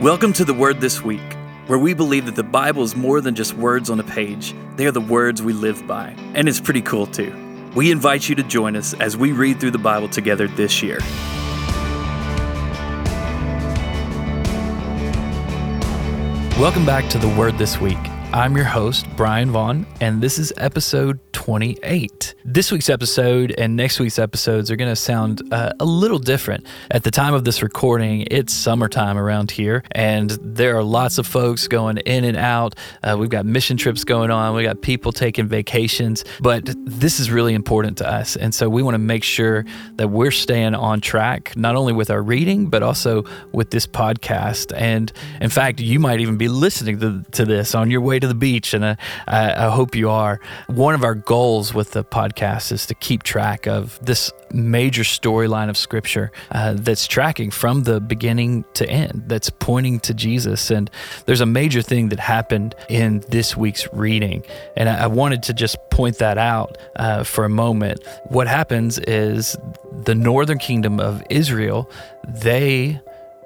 Welcome to the Word This Week, where we believe that the Bible is more than just words on a page. They are the words we live by, and it's pretty cool too. We invite you to join us as we read through the Bible together this year. Welcome back to the Word This Week. I'm your host, Bryan Vaughn, and this is episode 28. This week's episode and next week's episodes are going to sound uh, a little different. At the time of this recording, it's summertime around here, and there are lots of folks going in and out. Uh, we've got mission trips going on, we got people taking vacations, but this is really important to us. And so we want to make sure that we're staying on track, not only with our reading, but also with this podcast. And in fact, you might even be listening to, to this on your way to the beach, and uh, I, I hope you are. One of our goals goals with the podcast is to keep track of this major storyline of scripture uh, that's tracking from the beginning to end, that's pointing to Jesus. And there's a major thing that happened in this week's reading. And I, I wanted to just point that out uh, for a moment. What happens is the northern kingdom of Israel, they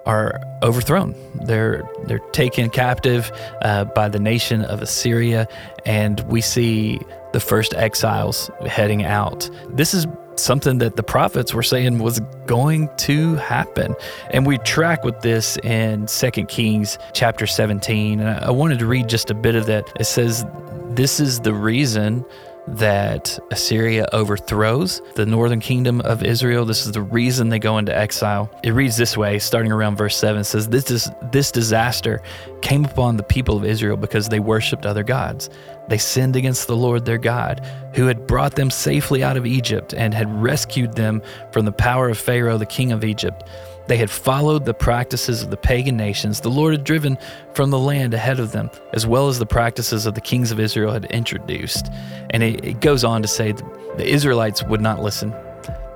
are overthrown. They're they're taken captive uh, by the nation of Assyria, and we see the first exiles heading out. This is something that the prophets were saying was going to happen. And we track with this in 2 Kings chapter 17. And I wanted to read just a bit of that. It says, This is the reason that Assyria overthrows the northern kingdom of Israel. This is the reason they go into exile. It reads this way, starting around verse 7 says, This, is, this disaster came upon the people of Israel because they worshiped other gods. They sinned against the Lord their God, who had brought them safely out of Egypt and had rescued them from the power of Pharaoh, the king of Egypt. They had followed the practices of the pagan nations the Lord had driven from the land ahead of them, as well as the practices of the kings of Israel had introduced. And it, it goes on to say the Israelites would not listen.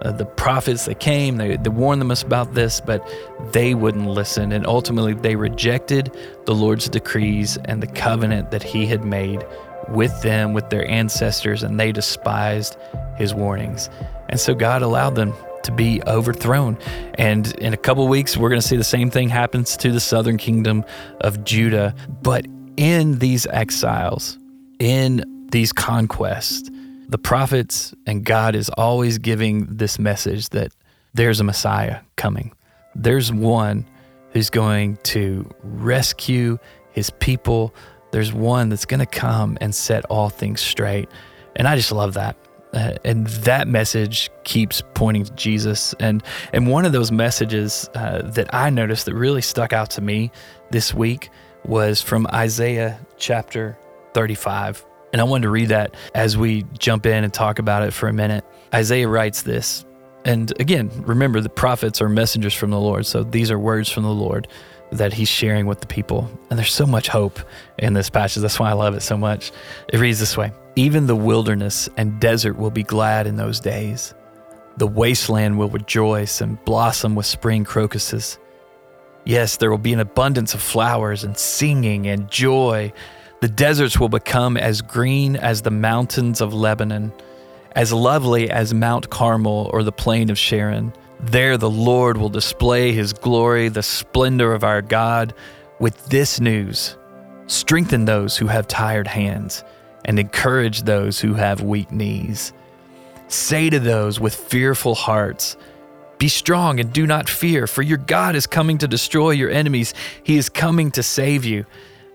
Uh, the prophets that came, they, they warned them about this, but they wouldn't listen. And ultimately, they rejected the Lord's decrees and the covenant that He had made with them, with their ancestors, and they despised His warnings. And so God allowed them to be overthrown. And in a couple weeks, we're going to see the same thing happens to the southern kingdom of Judah. But in these exiles, in these conquests, the prophets and God is always giving this message that there's a Messiah coming. There's one who's going to rescue his people. There's one that's going to come and set all things straight. And I just love that. Uh, and that message keeps pointing to Jesus. And and one of those messages uh, that I noticed that really stuck out to me this week was from Isaiah chapter 35. And I wanted to read that as we jump in and talk about it for a minute. Isaiah writes this. And again, remember the prophets are messengers from the Lord. So these are words from the Lord that he's sharing with the people. And there's so much hope in this passage. That's why I love it so much. It reads this way Even the wilderness and desert will be glad in those days. The wasteland will rejoice and blossom with spring crocuses. Yes, there will be an abundance of flowers and singing and joy. The deserts will become as green as the mountains of Lebanon, as lovely as Mount Carmel or the plain of Sharon. There the Lord will display his glory, the splendor of our God, with this news strengthen those who have tired hands, and encourage those who have weak knees. Say to those with fearful hearts, Be strong and do not fear, for your God is coming to destroy your enemies. He is coming to save you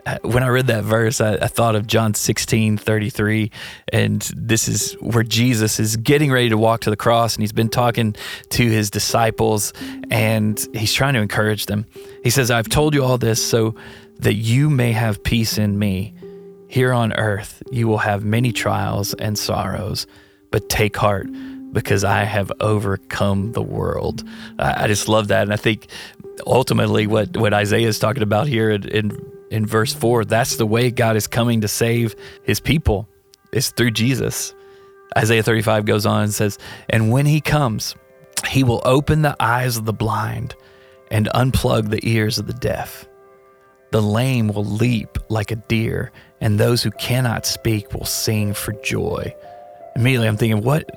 Uh, when I read that verse, I, I, thought of John 16, 33. And this is where Jesus is getting ready to walk to the cross. And he's been talking to his disciples and he's trying to encourage them. He says, I've told you all this so that you may have peace in me. Here on earth, you will have many trials and sorrows, but take heart because I have overcome the world. I, I just love that. And I think ultimately what, what Isaiah is talking about here in, in in verse 4, that's the way God is coming to save his people, It's through Jesus. Isaiah 35 goes on and says, And when he comes, he will open the eyes of the blind and unplug the ears of the deaf. The lame will leap like a deer, and those who cannot speak will sing for joy. Immediately I'm thinking, what?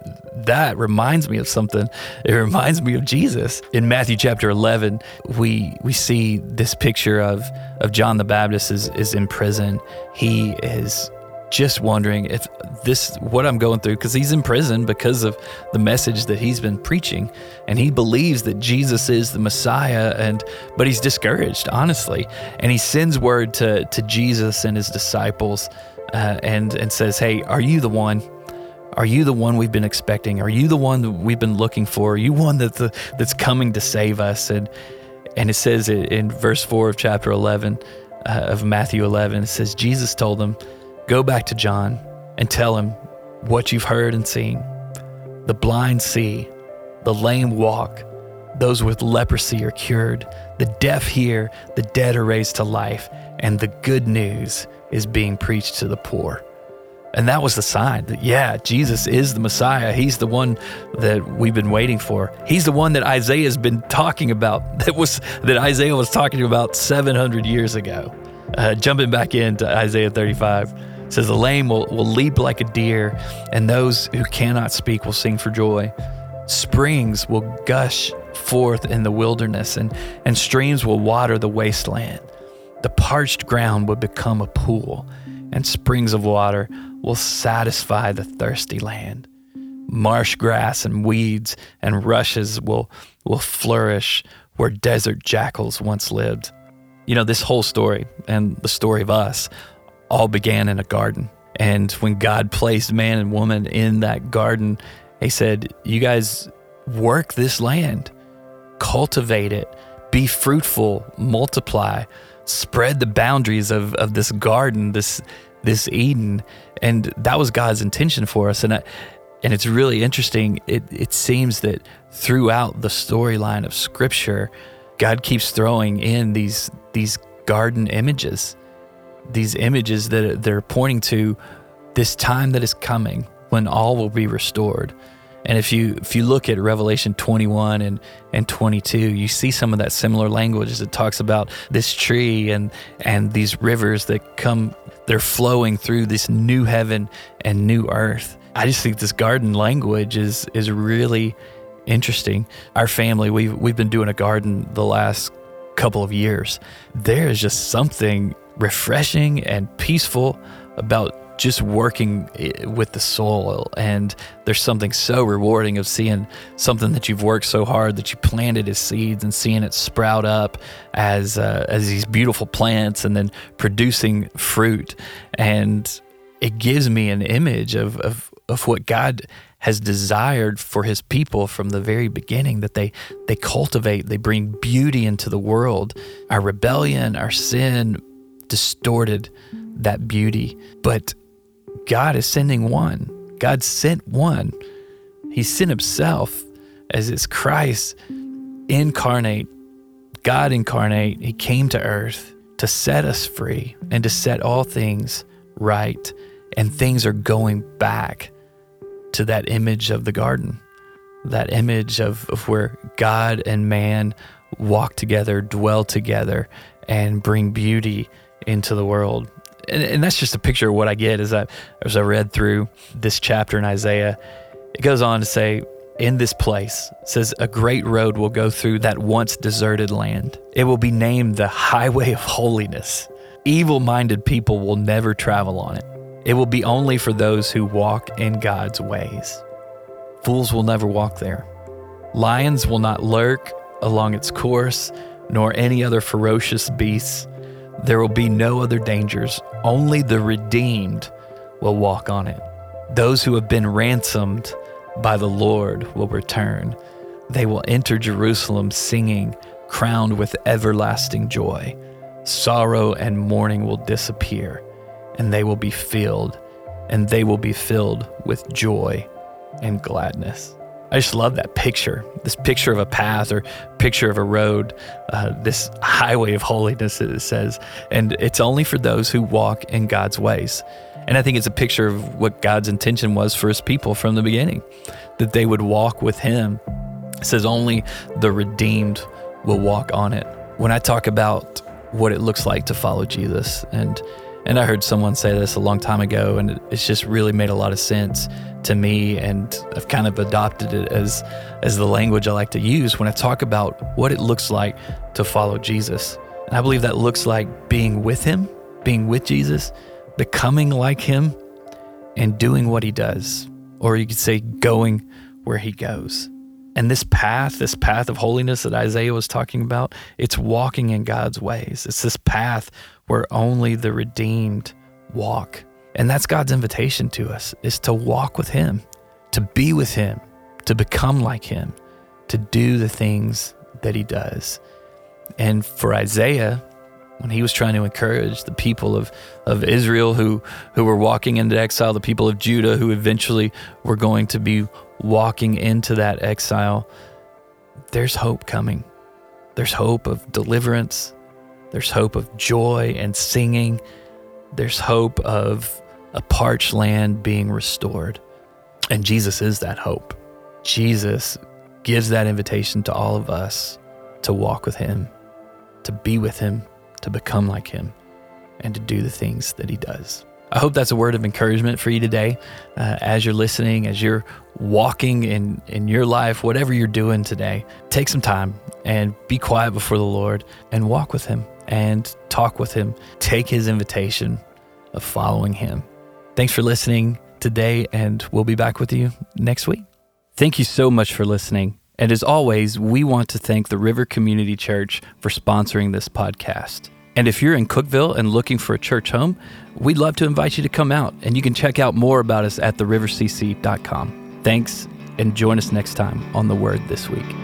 That reminds me of something. It reminds me of Jesus. In Matthew chapter 11, we we see this picture of of John the Baptist is is in prison. He is just wondering if this what I'm going through because he's in prison because of the message that he's been preaching and he believes that Jesus is the Messiah and but he's discouraged honestly and he sends word to to Jesus and his disciples uh, and and says hey are you the one are you the one we've been expecting are you the one that we've been looking for are you one that's the, that's coming to save us and and it says in verse 4 of chapter 11 uh, of Matthew 11 it says Jesus told them Go back to John and tell him what you've heard and seen. The blind see, the lame walk, those with leprosy are cured, the deaf hear, the dead are raised to life, and the good news is being preached to the poor. And that was the sign that, yeah, Jesus is the Messiah. He's the one that we've been waiting for. He's the one that Isaiah's been talking about, that was that Isaiah was talking about 700 years ago. Uh, jumping back into Isaiah 35 says the lame will, will leap like a deer, and those who cannot speak will sing for joy. Springs will gush forth in the wilderness, and, and streams will water the wasteland. The parched ground will become a pool, and springs of water will satisfy the thirsty land. Marsh grass and weeds and rushes will, will flourish where desert jackals once lived. You know, this whole story and the story of us all began in a garden. And when God placed man and woman in that garden, He said, You guys work this land, cultivate it, be fruitful, multiply, spread the boundaries of, of this garden, this this Eden. And that was God's intention for us. And I, and it's really interesting. It it seems that throughout the storyline of Scripture, God keeps throwing in these these garden images these images that they're pointing to this time that is coming when all will be restored. And if you if you look at Revelation 21 and, and 22, you see some of that similar language as it talks about this tree and and these rivers that come they're flowing through this new heaven and new earth. I just think this garden language is is really interesting. Our family, we've we've been doing a garden the last couple of years. There is just something refreshing and peaceful about just working with the soil. And there's something so rewarding of seeing something that you've worked so hard that you planted as seeds and seeing it sprout up as uh, as these beautiful plants and then producing fruit. And it gives me an image of of of what God has desired for his people from the very beginning that they they cultivate they bring beauty into the world. Our rebellion our sin distorted that beauty. But God is sending one. God sent one. He sent himself as is Christ incarnate, God incarnate. He came to earth to set us free and to set all things right. And things are going back to that image of the garden, that image of, of where God and man walk together, dwell together, and bring beauty into the world. And, and that's just a picture of what I get as I as I read through this chapter in Isaiah. It goes on to say, in this place says a great road will go through that once deserted land. It will be named the highway of holiness. Evil-minded people will never travel on it. It will be only for those who walk in God's ways. Fools will never walk there. Lions will not lurk along its course, nor any other ferocious beasts. There will be no other dangers. Only the redeemed will walk on it. Those who have been ransomed by the Lord will return. They will enter Jerusalem singing, crowned with everlasting joy. Sorrow and mourning will disappear, and they will be filled, and they will be filled with joy and gladness. I just love that picture, this picture of a path or picture of a road, uh, this highway of holiness, it says. And it's only for those who walk in God's ways. And I think it's a picture of what God's intention was for his people from the beginning, that they would walk with him. It says only the redeemed will walk on it. When I talk about what it looks like to follow Jesus and And I heard someone say this a long time ago, and it's just really made a lot of sense to me. And I've kind of adopted it as, as the language I like to use when I talk about what it looks like to follow Jesus. And I believe that looks like being with Him, being with Jesus, becoming like Him, and doing what He does. Or you could say, going where He goes. And this path, this path of holiness that Isaiah was talking about, it's walking in God's ways. It's this path where only the redeemed walk. And that's God's invitation to us is to walk with him, to be with him, to become like him, to do the things that he does. And for Isaiah, when he was trying to encourage the people of, of Israel who, who were walking into exile, the people of Judah who eventually were going to be walking into that exile, there's hope coming. There's hope of deliverance. There's hope of joy and singing. There's hope of a parched land being restored. And Jesus is that hope. Jesus gives that invitation to all of us to walk with Him, to be with Him, to become like Him, and to do the things that He does. I hope that's a word of encouragement for you today uh, as you're listening, as you're walking in, in your life, whatever you're doing today. Take some time and be quiet before the Lord and walk with Him and talk with Him. Take His invitation of following Him. Thanks for listening today, and we'll be back with you next week. Thank you so much for listening. And as always, we want to thank the River Community Church for sponsoring this podcast. And if you're in Cookeville and looking for a church home, we'd love to invite you to come out and you can check out more about us at therivercc.com. Thanks and join us next time on The Word This Week.